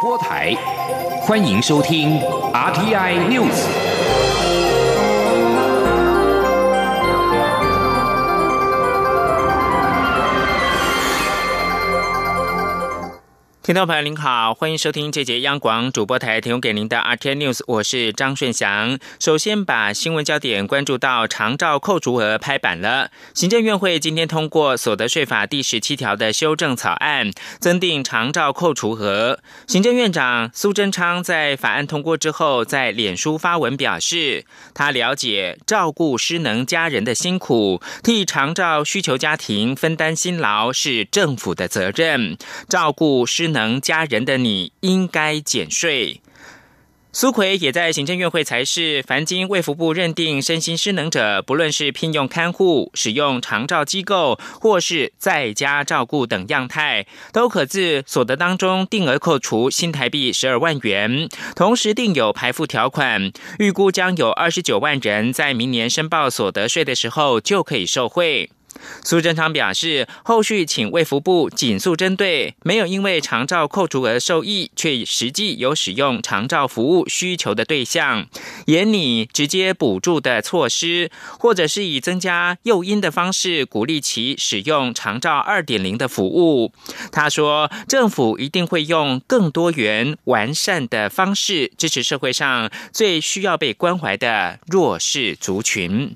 播台，欢迎收听 RTI News。听众朋友您好，欢迎收听这节央广主播台提供给您的 RT News，我是张顺祥。首先把新闻焦点关注到长照扣除额拍板了。行政院会今天通过所得税法第十七条的修正草案，增订长照扣除额。行政院长苏贞昌在法案通过之后，在脸书发文表示，他了解照顾失能家人的辛苦，替长照需求家庭分担辛劳是政府的责任，照顾失能。能加人的你应该减税。苏奎也在行政院会才是，凡经卫福部认定身心失能者，不论是聘用看护、使用长照机构，或是在家照顾等样态，都可自所得当中定额扣除新台币十二万元，同时定有排付条款，预估将有二十九万人在明年申报所得税的时候就可以受惠。苏贞昌表示，后续请卫福部紧速针对没有因为长照扣除额受益，却实际有使用长照服务需求的对象，严拟直接补助的措施，或者是以增加诱因的方式鼓励其使用长照二点零的服务。他说，政府一定会用更多元完善的方式支持社会上最需要被关怀的弱势族群。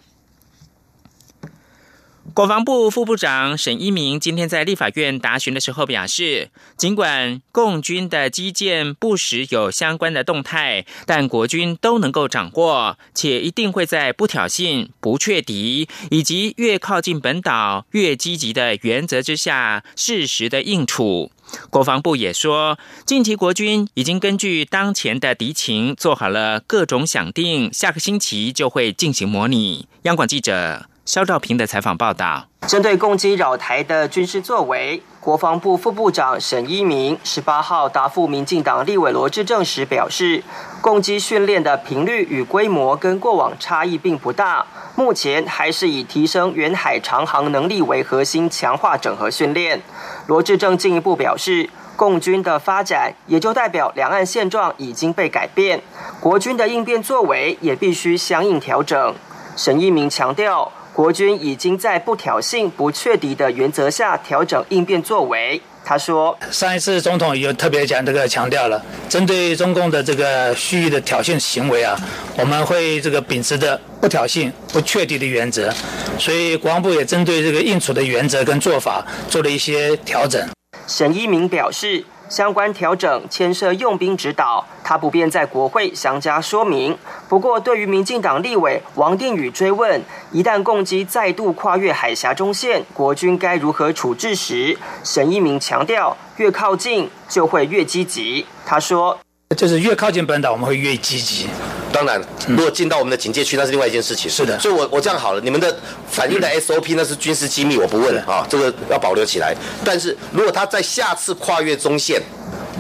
国防部副部长沈一鸣今天在立法院答询的时候表示，尽管共军的基建不时有相关的动态，但国军都能够掌握，且一定会在不挑衅、不确敌以及越靠近本岛越积极的原则之下，适时的应处。国防部也说，近期国军已经根据当前的敌情做好了各种想定，下个星期就会进行模拟。央广记者。肖兆平的采访报道：针对攻击扰台的军事作为，国防部副部长沈一鸣十八号答复民进党立委罗志正时表示，攻击训练的频率与规模跟过往差异并不大，目前还是以提升远海长航能力为核心，强化整合训练。罗志正进一步表示，共军的发展也就代表两岸现状已经被改变，国军的应变作为也必须相应调整。沈一鸣强调。国军已经在不挑衅、不确敌的原则下调整应变作为。他说：“上一次总统有特别讲这个强调了，针对中共的这个蓄意的挑衅行为啊，我们会这个秉持的不挑衅、不确敌的原则。所以国防部也针对这个应处的原则跟做法做了一些调整。”沈一鸣表示。相关调整牵涉用兵指导，他不便在国会详加说明。不过，对于民进党立委王定宇追问，一旦共机再度跨越海峡中线，国军该如何处置时，沈一鸣强调，越靠近就会越积极。他说。就是越靠近本岛，我们会越积极。当然，如果进到我们的警戒区，那是另外一件事情。是的，所以，我我这样好了，你们的反应的 SOP 那是军事机密，我不问了啊，这个要保留起来。但是如果他在下次跨越中线，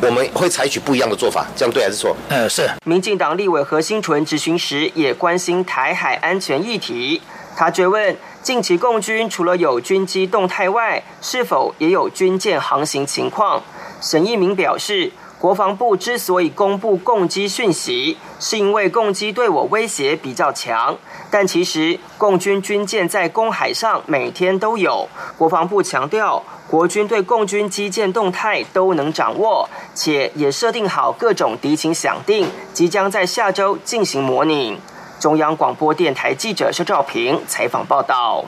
我们会采取不一样的做法，这样对还是错？嗯，是。民进党立委何新纯质询时也关心台海安全议题，他追问近期共军除了有军机动态外，是否也有军舰航行情况？沈一鸣表示。国防部之所以公布共机讯息，是因为共机对我威胁比较强。但其实共军军舰在公海上每天都有。国防部强调，国军对共军基舰动态都能掌握，且也设定好各种敌情想定，即将在下周进行模拟。中央广播电台记者肖兆平采访报道。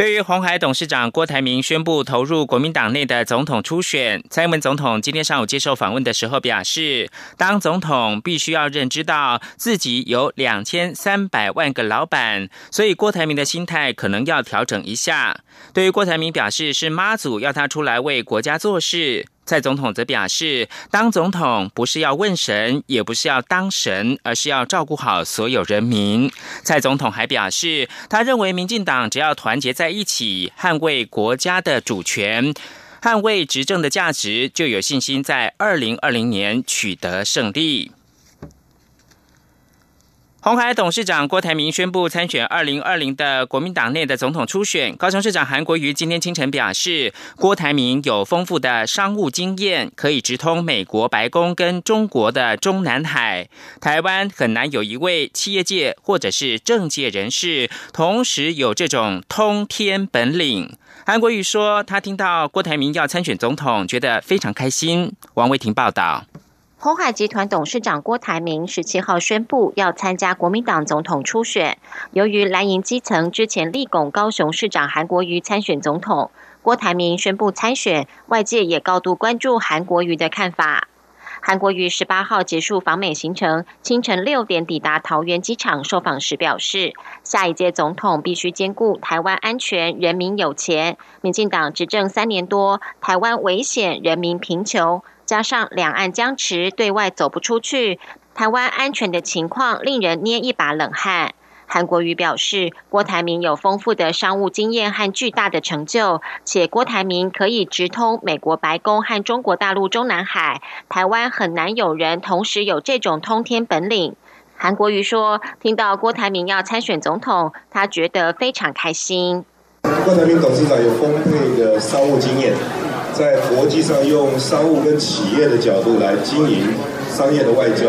对于红海董事长郭台铭宣布投入国民党内的总统初选，蔡英文总统今天上午接受访问的时候表示，当总统必须要认知到自己有两千三百万个老板，所以郭台铭的心态可能要调整一下。对于郭台铭表示，是妈祖要他出来为国家做事。蔡总统则表示，当总统不是要问神，也不是要当神，而是要照顾好所有人民。蔡总统还表示，他认为民进党只要团结在一起，捍卫国家的主权，捍卫执政的价值，就有信心在二零二零年取得胜利。红海董事长郭台铭宣布参选二零二零的国民党内的总统初选。高雄市长韩国瑜今天清晨表示，郭台铭有丰富的商务经验，可以直通美国白宫跟中国的中南海。台湾很难有一位企业界或者是政界人士，同时有这种通天本领。韩国瑜说，他听到郭台铭要参选总统，觉得非常开心。王维婷报道。鸿海集团董事长郭台铭十七号宣布要参加国民党总统初选。由于蓝营基层之前力拱高雄市长韩国瑜参选总统，郭台铭宣布参选，外界也高度关注韩国瑜的看法。韩国瑜十八号结束访美行程，清晨六点抵达桃园机场受访时表示，下一届总统必须兼顾台湾安全、人民有钱。民进党执政三年多，台湾危险，人民贫穷。加上两岸僵持，对外走不出去，台湾安全的情况令人捏一把冷汗。韩国瑜表示，郭台铭有丰富的商务经验和巨大的成就，且郭台铭可以直通美国白宫和中国大陆中南海，台湾很难有人同时有这种通天本领。韩国瑜说，听到郭台铭要参选总统，他觉得非常开心。郭台铭董事长有丰沛的商务经验。在国际上用商务跟企业的角度来经营商业的外交，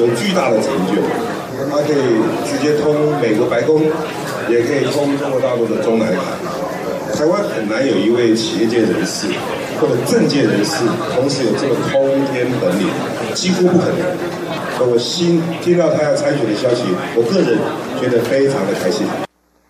有巨大的成就。它可以直接通美国白宫，也可以通中国大陆的中南海。台湾很难有一位企业界人士或者政界人士同时有这么通天本领，几乎不可能。我新听到他要参选的消息，我个人觉得非常的开心。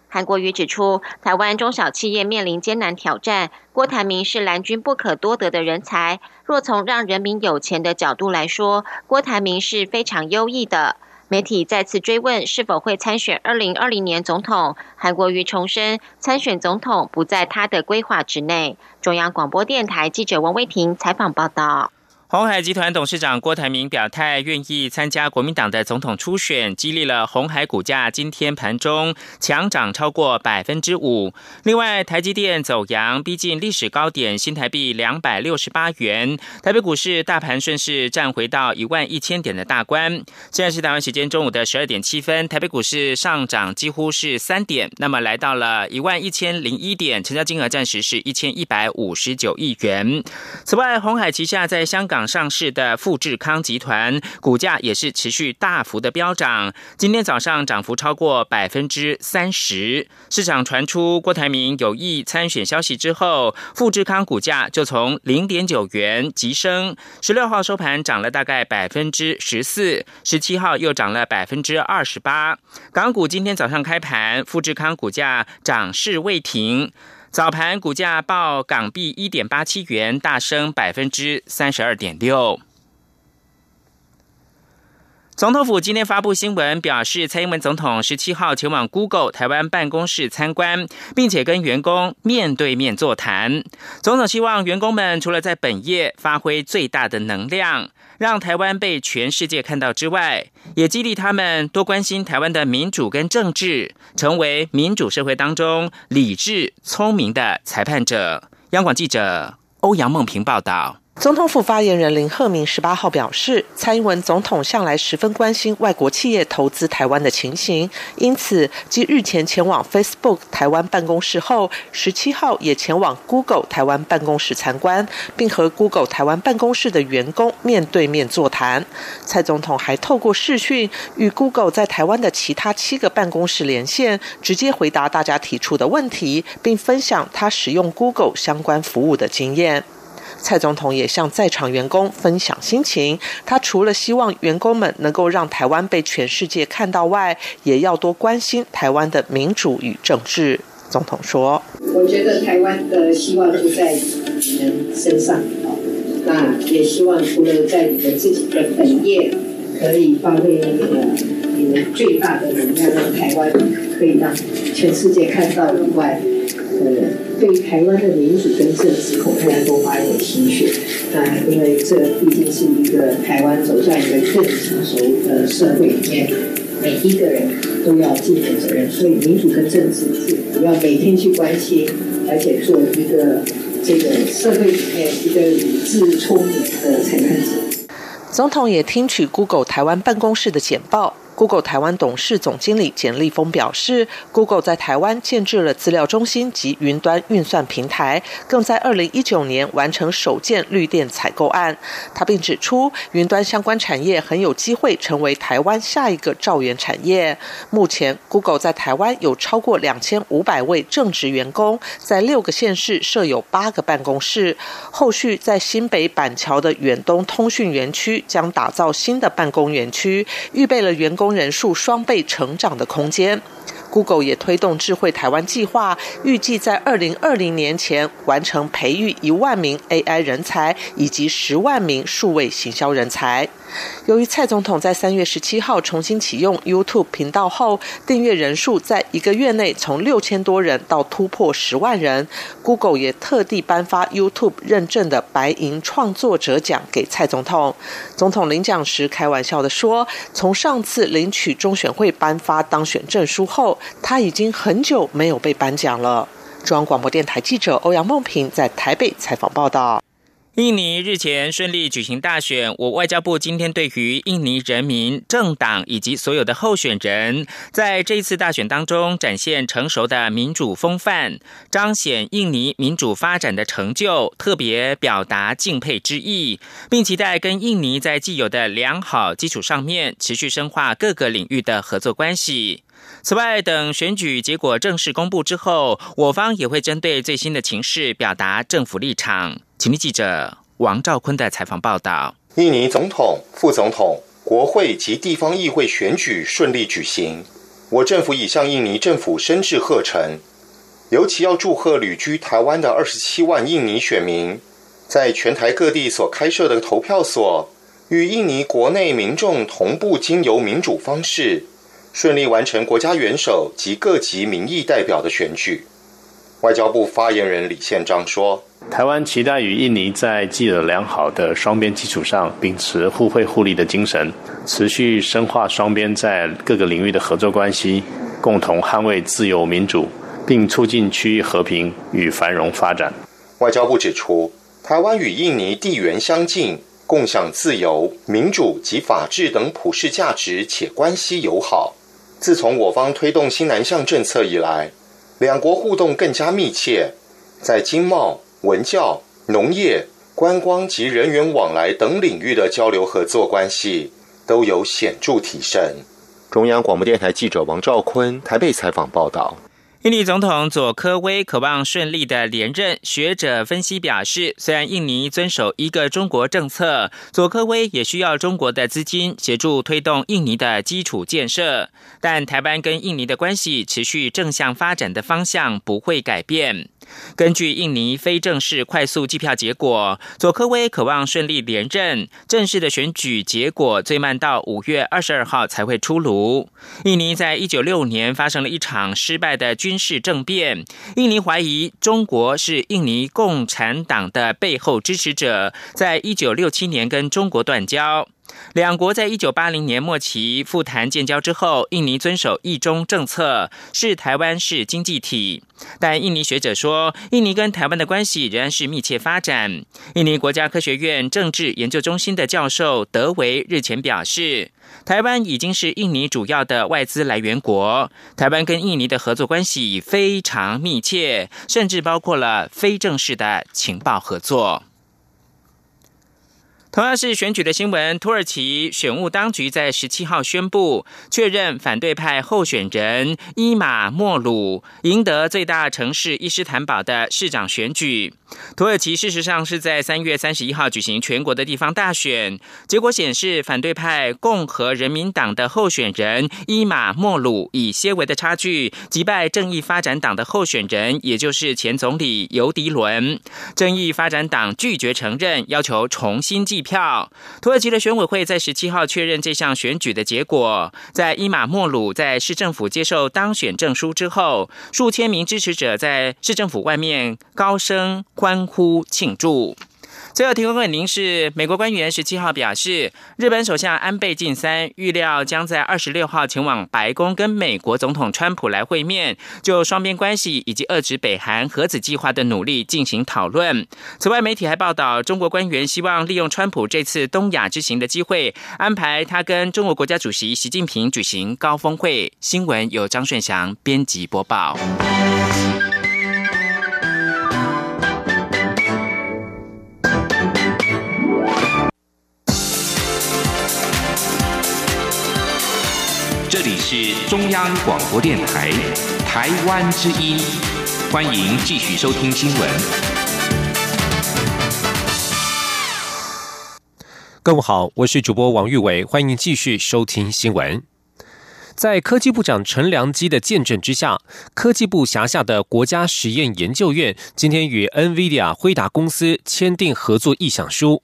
韩国瑜指出，台湾中小企业面临艰难挑战，郭台铭是蓝军不可多得的人才。若从让人民有钱的角度来说，郭台铭是非常优异的。媒体再次追问是否会参选二零二零年总统，韩国瑜重申参选总统不在他的规划之内。中央广播电台记者王威婷采访报道。红海集团董事长郭台铭表态愿意参加国民党的总统初选，激励了红海股价今天盘中强涨超过百分之五。另外，台积电走阳，逼近历史高点新台币两百六十八元。台北股市大盘顺势站回到一万一千点的大关。现在是台湾时间中午的十二点七分，台北股市上涨几乎是三点，那么来到了一万一千零一点，成交金额暂时是一千一百五十九亿元。此外，红海旗下在香港。上市的富士康集团股价也是持续大幅的飙涨，今天早上涨幅超过百分之三十。市场传出郭台铭有意参选消息之后，富士康股价就从零点九元急升，十六号收盘涨了大概百分之十四，十七号又涨了百分之二十八。港股今天早上开盘，富士康股价涨势未停。早盘股价报港币一点八七元，大升百分之三十二点六。总统府今天发布新闻，表示蔡英文总统十七号前往 Google 台湾办公室参观，并且跟员工面对面座谈。总统希望员工们除了在本业发挥最大的能量。让台湾被全世界看到之外，也激励他们多关心台湾的民主跟政治，成为民主社会当中理智聪明的裁判者。央广记者欧阳梦平报道。总统府发言人林鹤明十八号表示，蔡英文总统向来十分关心外国企业投资台湾的情形，因此继日前前往 Facebook 台湾办公室后，十七号也前往 Google 台湾办公室参观，并和 Google 台湾办公室的员工面对面座谈。蔡总统还透过视讯与 Google 在台湾的其他七个办公室连线，直接回答大家提出的问题，并分享他使用 Google 相关服务的经验。蔡总统也向在场员工分享心情。他除了希望员工们能够让台湾被全世界看到外，也要多关心台湾的民主与政治。总统说：“我觉得台湾的希望就在你们身上那也希望除了在你们自己的本业可以发挥那个你们最大的能量，让台湾可以让全世界看到以外。”呃，对台湾的民主跟政治，恐怕要多花一点心血。那因为这毕竟是一个台湾走向一个更成熟的社会里面，每一个人都要尽的责任。所以民主跟政治是要每天去关心，而且做一个这个社会里面一个理智聪明的裁判者。总统也听取 Google 台湾办公室的简报。Google 台湾董事总经理简立峰表示，Google 在台湾建制了资料中心及云端运算平台，更在二零一九年完成首件绿电采购案。他并指出，云端相关产业很有机会成为台湾下一个兆元产业。目前，Google 在台湾有超过两千五百位正职员工，在六个县市设有八个办公室。后续在新北板桥的远东通讯园区将打造新的办公园区，预备了员工。工人数双倍成长的空间。Google 也推动智慧台湾计划，预计在二零二零年前完成培育一万名 AI 人才以及十万名数位行销人才。由于蔡总统在三月十七号重新启用 YouTube 频道后，订阅人数在一个月内从六千多人到突破十万人，Google 也特地颁发 YouTube 认证的白银创作者奖给蔡总统。总统领奖时开玩笑的说：“从上次领取中选会颁发当选证书后。”他已经很久没有被颁奖了。中央广播电台记者欧阳梦平在台北采访报道。印尼日前顺利举行大选，我外交部今天对于印尼人民政党以及所有的候选人，在这一次大选当中展现成熟的民主风范，彰显印尼民主发展的成就，特别表达敬佩之意，并期待跟印尼在既有的良好基础上面，持续深化各个领域的合作关系。此外，等选举结果正式公布之后，我方也会针对最新的情势表达政府立场。请听记者王兆坤的采访报道：印尼总统、副总统、国会及地方议会选举顺利举行，我政府已向印尼政府深致贺成，尤其要祝贺旅居台湾的二十七万印尼选民，在全台各地所开设的投票所，与印尼国内民众同步经由民主方式。顺利完成国家元首及各级民意代表的选举。外交部发言人李宪章说：“台湾期待与印尼在既有良好的双边基础上，秉持互惠互利的精神，持续深化双边在各个领域的合作关系，共同捍卫自由民主，并促进区域和平与繁荣发展。”外交部指出，台湾与印尼地缘相近，共享自由、民主及法治等普世价值，且关系友好。自从我方推动新南向政策以来，两国互动更加密切，在经贸、文教、农业、观光及人员往来等领域的交流合作关系都有显著提升。中央广播电台记者王兆坤台北采访报道。印尼总统佐科威渴望顺利的连任。学者分析表示，虽然印尼遵守一个中国政策，佐科威也需要中国的资金协助推动印尼的基础建设，但台湾跟印尼的关系持续正向发展的方向不会改变。根据印尼非正式快速计票结果，佐科威渴望顺利连任。正式的选举结果最慢到五月二十二号才会出炉。印尼在一九六年发生了一场失败的军军事政变，印尼怀疑中国是印尼共产党的背后支持者，在一九六七年跟中国断交。两国在一九八零年末期复谈建交之后，印尼遵守一中政策，视台湾是经济体。但印尼学者说，印尼跟台湾的关系仍然是密切发展。印尼国家科学院政治研究中心的教授德维日前表示，台湾已经是印尼主要的外资来源国，台湾跟印尼的合作关系非常密切，甚至包括了非正式的情报合作。同样是选举的新闻，土耳其选务当局在十七号宣布确认反对派候选人伊马莫鲁赢得最大城市伊斯坦堡的市长选举。土耳其事实上是在三月三十一号举行全国的地方大选，结果显示反对派共和人民党的候选人伊马莫鲁以些微的差距击败正义发展党的候选人，也就是前总理尤迪伦。正义发展党拒绝承认，要求重新计。票，土耳其的选委会在十七号确认这项选举的结果。在伊马莫鲁在市政府接受当选证书之后，数千名支持者在市政府外面高声欢呼庆祝。最后提供给您是美国官员十七号表示，日本首相安倍晋三预料将在二十六号前往白宫跟美国总统川普来会面，就双边关系以及遏制北韩核子计划的努力进行讨论。此外，媒体还报道，中国官员希望利用川普这次东亚之行的机会，安排他跟中国国家主席习近平举行高峰会。新闻由张顺祥编辑播报。这里是中央广播电台台湾之音，欢迎继续收听新闻。各位好，我是主播王玉伟，欢迎继续收听新闻。在科技部长陈良基的见证之下，科技部辖下的国家实验研究院今天与 NVIDIA 辉达公司签订合作意向书。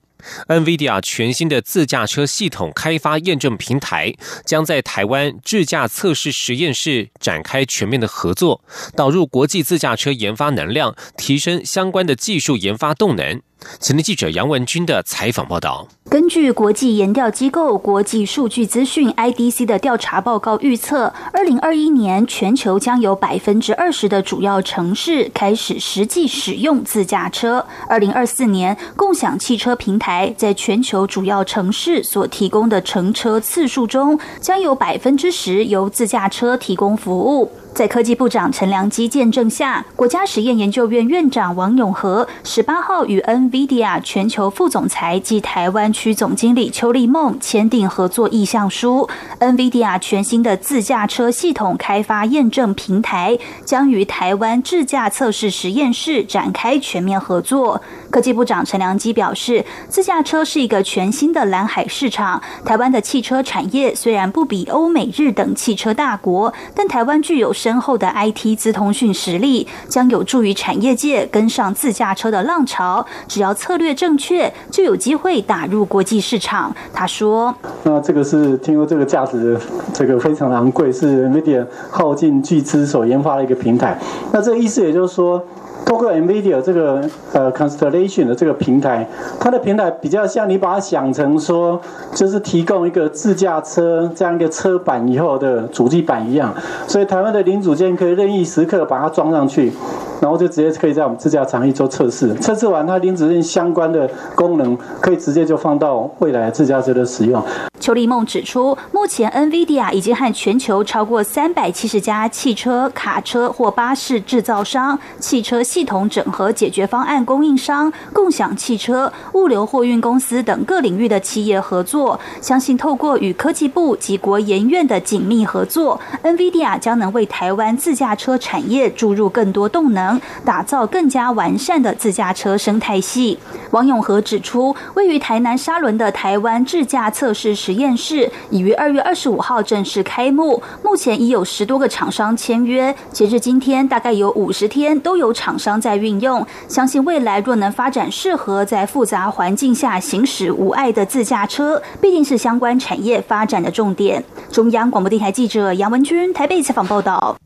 NVIDIA 全新的自驾车系统开发验证平台将在台湾智驾测试实验室展开全面的合作，导入国际自驾车研发能量，提升相关的技术研发动能。前天记者杨文军的采访报道。根据国际研调机构国际数据资讯 IDC 的调查报告预测，二零二一年全球将有百分之二十的主要城市开始实际使用自驾车。二零二四年，共享汽车平台在全球主要城市所提供的乘车次数中，将有百分之十由自驾车提供服务。在科技部长陈良基见证下，国家实验研究院院长王永和十八号与 NVIDIA 全球副总裁及台湾区总经理邱立梦签订合作意向书。NVIDIA 全新的自驾车系统开发验证平台将与台湾智驾测试实验室展开全面合作。科技部长陈良基表示，自驾车是一个全新的蓝海市场。台湾的汽车产业虽然不比欧美日等汽车大国，但台湾具有深厚的 IT 资通讯实力，将有助于产业界跟上自驾车的浪潮。只要策略正确，就有机会打入国际市场。他说：“那这个是听说这个价值这个非常昂贵，是 Media 耗尽巨资所研发的一个平台。那这个意思也就是说。”包括 NVIDIA 这个呃 Constellation 的这个平台，它的平台比较像你把它想成说，就是提供一个自驾车这样一个车板以后的主机板一样，所以台湾的零组件可以任意时刻把它装上去。然后就直接可以在我们自驾场域做测试，测试完它零组件相关的功能，可以直接就放到未来自驾车的使用。邱立梦指出，目前 NVIDIA 已经和全球超过三百七十家汽车、卡车或巴士制造商、汽车系统整合解决方案供应商、共享汽车、物流货运公司等各领域的企业合作。相信透过与科技部及国研院的紧密合作，NVIDIA 将能为台湾自驾车产业注入更多动能。打造更加完善的自驾车生态系。王永和指出，位于台南沙仑的台湾智驾测试实验室已于二月二十五号正式开幕，目前已有十多个厂商签约。截至今天，大概有五十天都有厂商在运用。相信未来若能发展适合在复杂环境下行驶无碍的自驾车，必定是相关产业发展的重点。中央广播电台记者杨文君台北采访报道。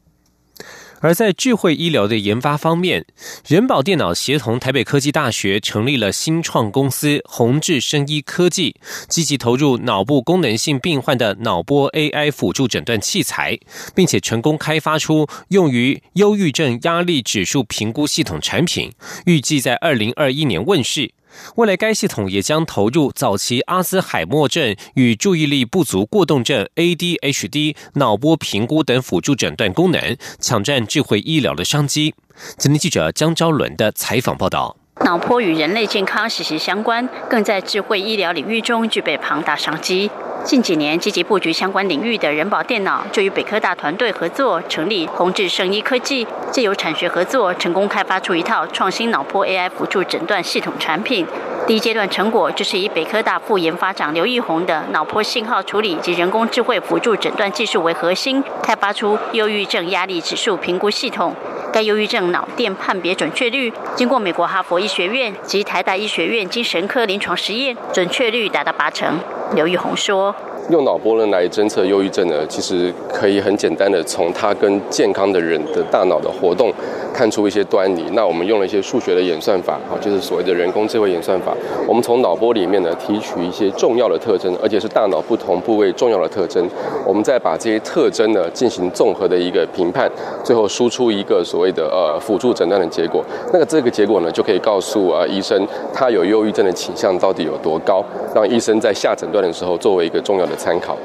而在智慧医疗的研发方面，人保电脑协同台北科技大学成立了新创公司宏智生医科技，积极投入脑部功能性病患的脑波 AI 辅助诊断器材，并且成功开发出用于忧郁症压力指数评估系统产品，预计在二零二一年问世。未来，该系统也将投入早期阿兹海默症与注意力不足过动症 （ADHD） 脑波评估等辅助诊断功能，抢占智慧医疗的商机。今天记者江昭伦的采访报道。脑波与人类健康息息相关，更在智慧医疗领域中具备庞大商机。近几年积极布局相关领域的人保电脑，就与北科大团队合作成立宏智生医科技，借由产学合作，成功开发出一套创新脑波 AI 辅助诊断系统产品。第一阶段成果就是以北科大副研发长刘义宏的脑波信号处理及人工智慧辅助诊断技术为核心，开发出忧郁症压力指数评估系统。该忧郁症脑电判别准确率，经过美国哈佛医学院及台大医学院精神科临床实验，准确率达到八成。刘玉红说：“用脑波呢来侦测忧郁症呢，其实可以很简单的从它跟健康的人的大脑的活动看出一些端倪。那我们用了一些数学的演算法，啊，就是所谓的人工智慧演算法，我们从脑波里面呢提取一些重要的特征，而且是大脑不同部位重要的特征，我们再把这些特征呢进行综合的一个评判，最后输出一个所谓的呃辅助诊断的结果。那个这个结果呢就可以告诉啊医生他有忧郁症的倾向到底有多高，让医生在下诊断的时候作为一个重要的。参考。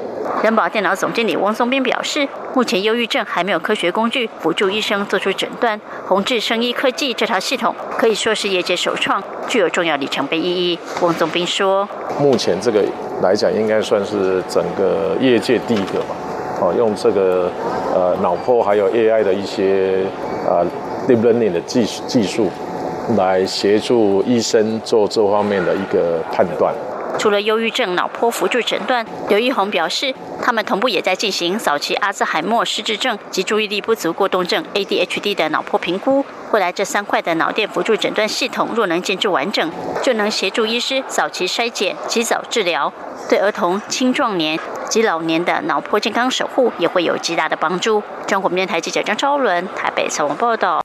人保电脑总经理汪松斌表示，目前忧郁症还没有科学工具辅助医生做出诊断。宏志生医科技这套系统可以说是业界首创，具有重要里程碑意义。汪松斌说：“目前这个来讲，应该算是整个业界第一个吧。哦，用这个呃脑波还有 AI 的一些呃 deep learning 的技技术，来协助医生做这方面的一个判断。”除了忧郁症脑波辅助诊断，刘玉红表示，他们同步也在进行早期阿兹海默失智症及注意力不足过动症 （ADHD） 的脑波评估。未来这三块的脑电辅助诊断系统若能建置完整，就能协助医师早期筛检、及早治疗，对儿童、青壮年及老年的脑波健康守护也会有极大的帮助。中国电台记者张昭伦台北采访报道。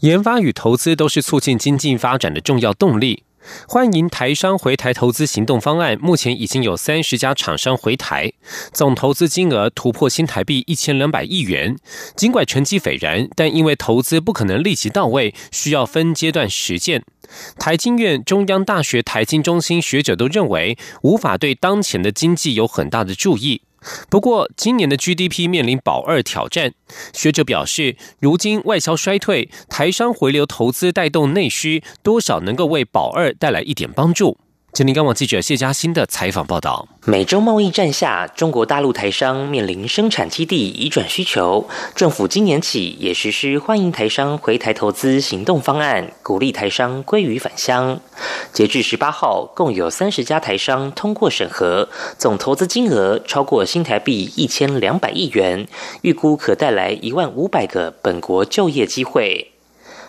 研发与投资都是促进经济发展的重要动力。欢迎台商回台投资行动方案，目前已经有三十家厂商回台，总投资金额突破新台币一千两百亿元。尽管成绩斐然，但因为投资不可能立即到位，需要分阶段实践。台经院、中央大学台经中心学者都认为，无法对当前的经济有很大的注意。不过，今年的 GDP 面临保二挑战。学者表示，如今外销衰退，台商回流投资带动内需，多少能够为保二带来一点帮助。吉林港网记者谢嘉欣的采访报道：美洲贸易战下，中国大陆台商面临生产基地移转需求，政府今年起也实施欢迎台商回台投资行动方案，鼓励台商归于返乡。截至十八号，共有三十家台商通过审核，总投资金额超过新台币一千两百亿元，预估可带来一万五百个本国就业机会。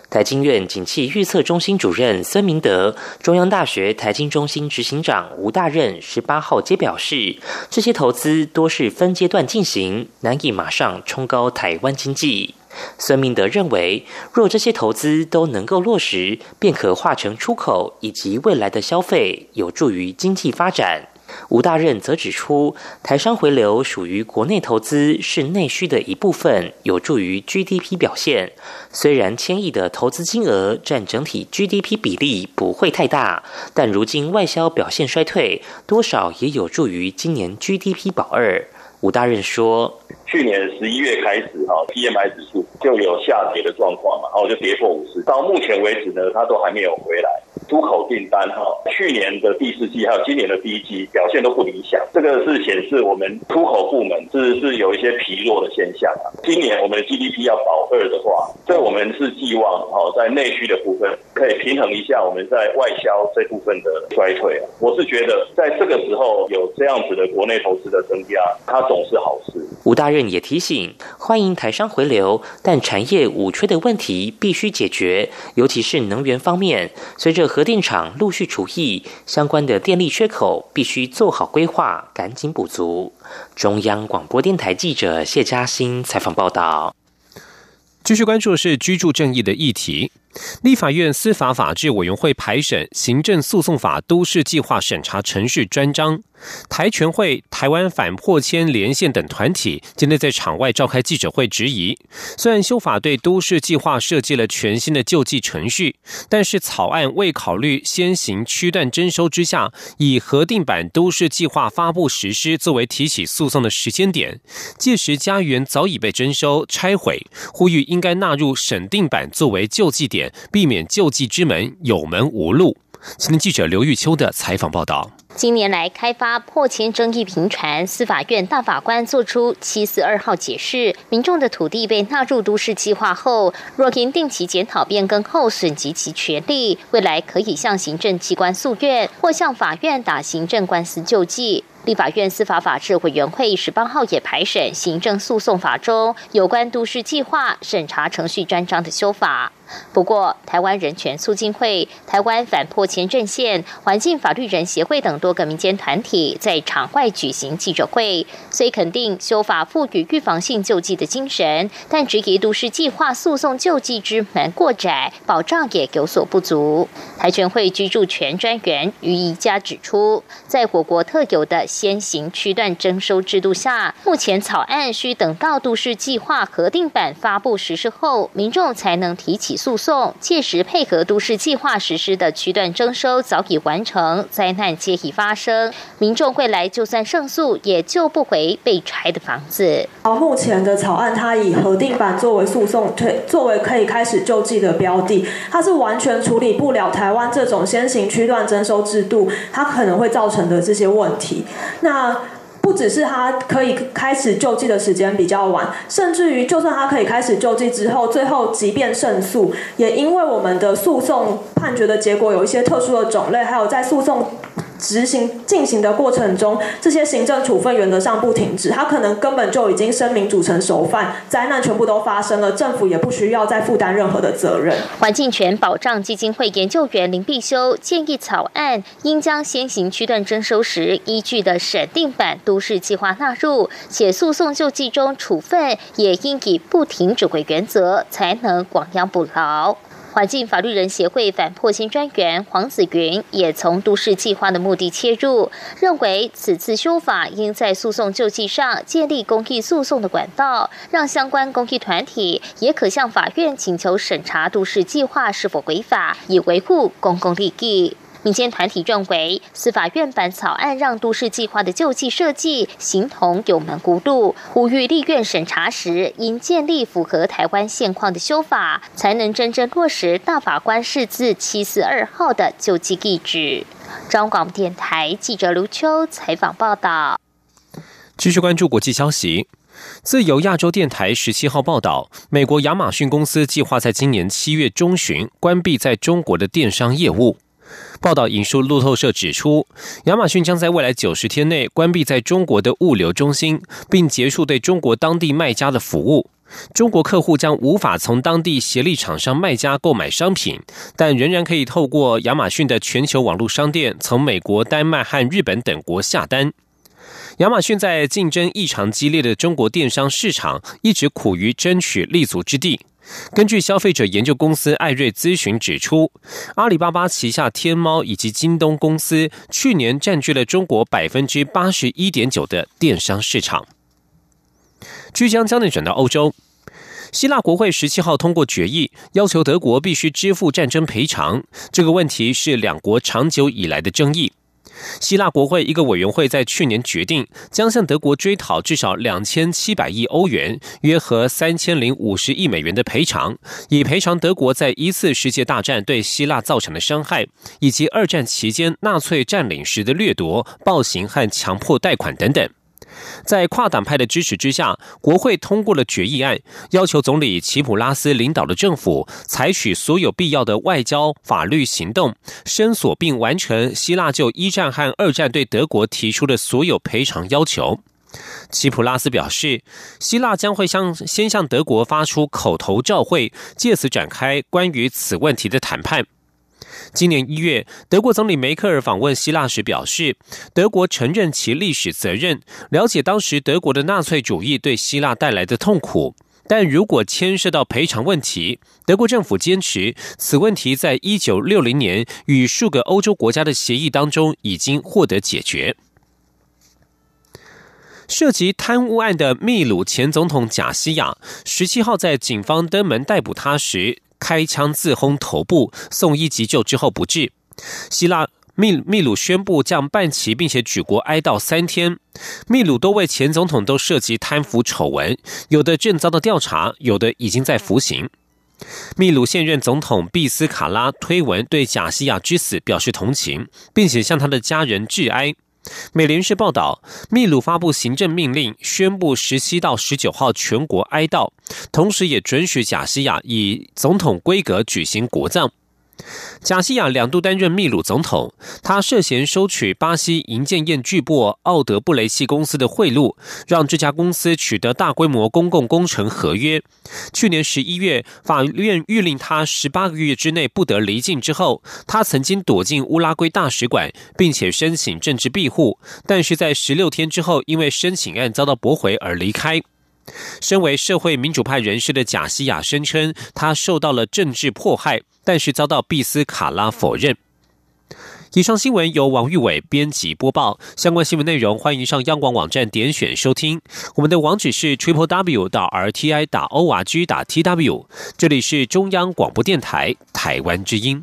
台经院景气预测中心主任孙明德、中央大学台经中心执行长吴大任十八号皆表示，这些投资多是分阶段进行，难以马上冲高台湾经济。孙明德认为，若这些投资都能够落实，便可化成出口以及未来的消费，有助于经济发展。吴大任则指出，台商回流属于国内投资，是内需的一部分，有助于 GDP 表现。虽然千亿的投资金额占整体 GDP 比例不会太大，但如今外销表现衰退，多少也有助于今年 GDP 保二。吴大任说：“去年十一月开始，哈，PMI 指数就有下跌的状况嘛，然后就跌破五十，到目前为止呢，它都还没有回来。”出口订单哈，去年的第四季还有今年的第一季表现都不理想，这个是显示我们出口部门是是有一些疲弱的现象啊。今年我们的 GDP 要保二的话，所以我们是寄望哦，在内需的部分可以平衡一下我们在外销这部分的衰退啊。我是觉得在这个时候有这样子的国内投资的增加，它总是好事。吴大任也提醒，欢迎台商回流，但产业五缺的问题必须解决，尤其是能源方面，随着核电厂陆续除役，相关的电力缺口必须做好规划，赶紧补足。中央广播电台记者谢嘉欣采访报道。继续关注是居住正义的议题。立法院司法法制委员会排审《行政诉讼法都市计划审查程序专章》。台全会、台湾反破迁连线等团体今天在场外召开记者会，质疑：虽然修法对都市计划设计了全新的救济程序，但是草案未考虑先行区段征收之下，以核定版都市计划发布实施作为提起诉讼的时间点，届时家园早已被征收拆毁，呼吁应该纳入审定版作为救济点，避免救济之门有门无路。今天记者刘玉秋的采访报道。近年来开发破迁争议频传，司法院大法官作出七四二号解释：民众的土地被纳入都市计划后，若因定期检讨变更后损及其权利，未来可以向行政机关诉愿，或向法院打行政官司救济。立法院司法法制委员会十八号也排审行政诉讼法中有关都市计划审查程序专章的修法。不过，台湾人权促进会、台湾反破迁阵线、环境法律人协会等多个民间团体在场外举行记者会，虽肯定修法赋予预防性救济的精神，但质疑都市计划诉讼救济之门过窄，保障也有所不足。台全会居住权专员于宜家指出，在我国特有的先行区段征收制度下，目前草案需等到都市计划核定版发布实施后，民众才能提起诉讼。届时配合都市计划实施的区段征收早已完成，灾难皆已发生，民众未来就算胜诉，也救不回被拆的房子。好，目前的草案它以核定版作为诉讼推，作为可以开始救济的标的，它是完全处理不了台湾这种先行区段征收制度它可能会造成的这些问题。那不只是他可以开始救济的时间比较晚，甚至于就算他可以开始救济之后，最后即便胜诉，也因为我们的诉讼判决的结果有一些特殊的种类，还有在诉讼。执行进行的过程中，这些行政处分原则上不停止，他可能根本就已经声明组成熟犯，灾难全部都发生了，政府也不需要再负担任何的责任。环境权保障基金会研究员林必修建议，草案应将先行区段征收时依据的审定版都市计划纳入，且诉讼救济中处分也应以不停止为原则，才能广央补牢。环境法律人协会反破新专员黄子云也从都市计划的目的切入，认为此次修法应在诉讼救济上建立公益诉讼的管道，让相关公益团体也可向法院请求审查都市计划是否违法，以维护公共利益。民间团体认为，司法院版草案让都市计划的救济设计形同有门轱辘，呼吁立院审查时应建立符合台湾现况的修法，才能真正落实大法官释字七四二号的救济地址。中广电台记者卢秋采访报道。继续关注国际消息，自由亚洲电台十七号报道，美国亚马逊公司计划在今年七月中旬关闭在中国的电商业务。报道引述路透社指出，亚马逊将在未来九十天内关闭在中国的物流中心，并结束对中国当地卖家的服务。中国客户将无法从当地协力厂商卖家购买商品，但仍然可以透过亚马逊的全球网络商店从美国、丹麦和日本等国下单。亚马逊在竞争异常激烈的中国电商市场一直苦于争取立足之地。根据消费者研究公司艾瑞咨询指出，阿里巴巴旗下天猫以及京东公司去年占据了中国百分之八十一点九的电商市场。据将将内转到欧洲，希腊国会十七号通过决议，要求德国必须支付战争赔偿。这个问题是两国长久以来的争议。希腊国会一个委员会在去年决定，将向德国追讨至少两千七百亿欧元（约合三千零五十亿美元）的赔偿，以赔偿德国在一次世界大战对希腊造成的伤害，以及二战期间纳粹占领时的掠夺、暴行和强迫贷款等等。在跨党派的支持之下，国会通过了决议案，要求总理齐普拉斯领导的政府采取所有必要的外交、法律行动，申索并完成希腊就一战和二战对德国提出的所有赔偿要求。齐普拉斯表示，希腊将会向先向德国发出口头照会，借此展开关于此问题的谈判。今年一月，德国总理梅克尔访问希腊时表示，德国承认其历史责任，了解当时德国的纳粹主义对希腊带来的痛苦。但如果牵涉到赔偿问题，德国政府坚持此问题在一九六零年与数个欧洲国家的协议当中已经获得解决。涉及贪污案的秘鲁前总统贾西亚，十七号在警方登门逮捕他时。开枪自轰头部，送医急救之后不治。希腊秘秘鲁宣布降半旗，并且举国哀悼三天。秘鲁多位前总统都涉及贪腐丑闻，有的正遭到调查，有的已经在服刑。秘鲁现任总统毕斯卡拉推文对贾西亚之死表示同情，并且向他的家人致哀。美联社报道，秘鲁发布行政命令，宣布十七到十九号全国哀悼，同时也准许贾西亚以总统规格举行国葬。贾西亚两度担任秘鲁总统，他涉嫌收取巴西银建业巨擘奥德布雷西公司的贿赂，让这家公司取得大规模公共工程合约。去年十一月，法院谕令他十八个月之内不得离境之后，他曾经躲进乌拉圭大使馆，并且申请政治庇护，但是在十六天之后，因为申请案遭到驳回而离开。身为社会民主派人士的贾西亚声称，他受到了政治迫害，但是遭到毕斯卡拉否认。以上新闻由王玉伟编辑播报。相关新闻内容，欢迎上央广网站点选收听。我们的网址是 triple w 到 r t i 打 o r g 打 t w。这里是中央广播电台台湾之音。